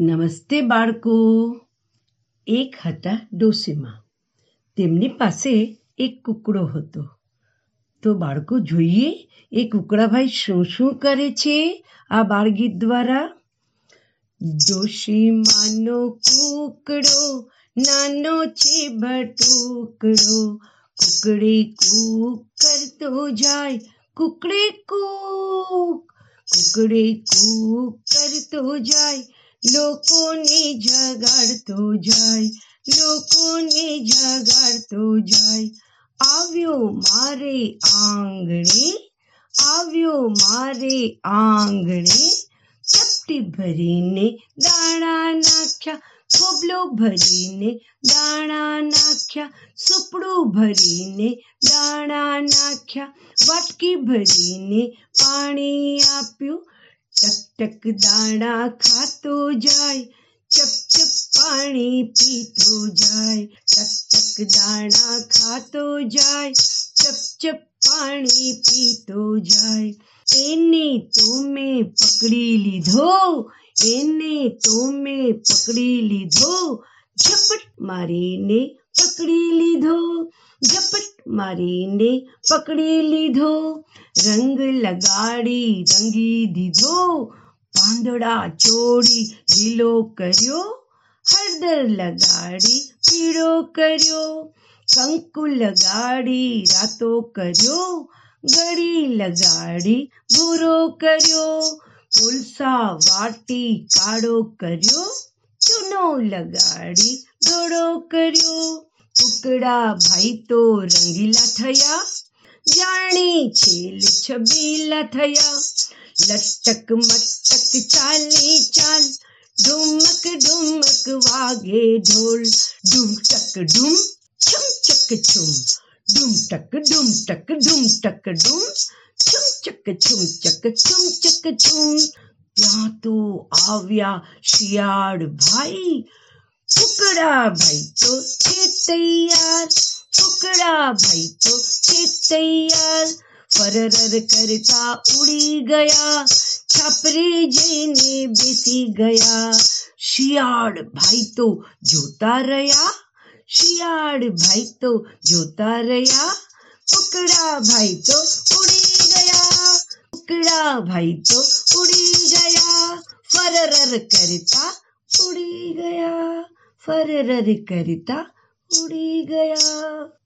નમસ્તે બાળકો. એક હતા ડોસીમાં. તેમની પાસે એક કૂકડો હતો. તો બાળકો જોઈએ, એ કુકડાભાઈ શું શું કરે છે આ બાળગીત દ્વારા? ડોશીમાનો કૂકડો, નાનો છે ભટુકડો કુકડે કૂક કરતો જાય, કુકડે કૂક. કુકડે કૂક કરતો જાય લોકોને જગાડતો જાય લોકોને જગાડતો જાય આવ્યો મારે આંગણે આવ્યો મારે આંગણે ચપટી ભરીને દાણા નાખ્યા થોબલો ભરીને દાણા નાખ્યા સુપડું ભરીને દાણા નાખ્યા વાટકી ભરીને પાણી આપ્યું ટક ટક દાણા ખાતો જાય ચપ ચપ પાણી પીતો જાય ટક ટક દાણા ખાતો જાય ચપ ચપ પાણી પીતો જાય એને તો મેં પકડી લીધો એને તો મેં પકડી લીધો ઝપટ મારીને પકડી લીધો ઝપટ મારીને પકડી લીધો રંગ લગાડી રંગી દીધો પાંદડા ચોડી લીલો કર્યો હળદર લગાડી પીળો કર્યો કંકુ લગાડી રાતો કર્યો ગળી લગાડી ભૂરો કર્યો કોલસા વાટી કાળો કર્યો ચૂનો લગાડી ધોળો કર્યો કુકડા ભાઈ તો રંગીલા થયા જાણી છેલ છબીલા થયા લટક મટક ચાલે ચાલ ઢુમક ઢુમક વાગે ઢોલ ડુમ ટક ડુમ છમ ચક છુમ ડુમ ટક ડુમ ટક ડુમ ટક ડુમ છુમ ચક છુમ ચક છુમ ચક છુમ ત્યાં તો આવ્યા શિયાળ ભાઈ કુકડા ભાઈ તો છે તૈયાર टुकड़ा भाई तो खेत तैयार। फरर करता उड़ी गया, छपरी जी ने बिसी गया। शियाड़ भाई तो जोता रहा शियाड़ भाई तो जोता रहा टुकड़ा भाई तो उड़ी गया कुकड़ा भाई तो उड़ी गया। फररर करता उड़ी गया, फररर करता उड़ी गया।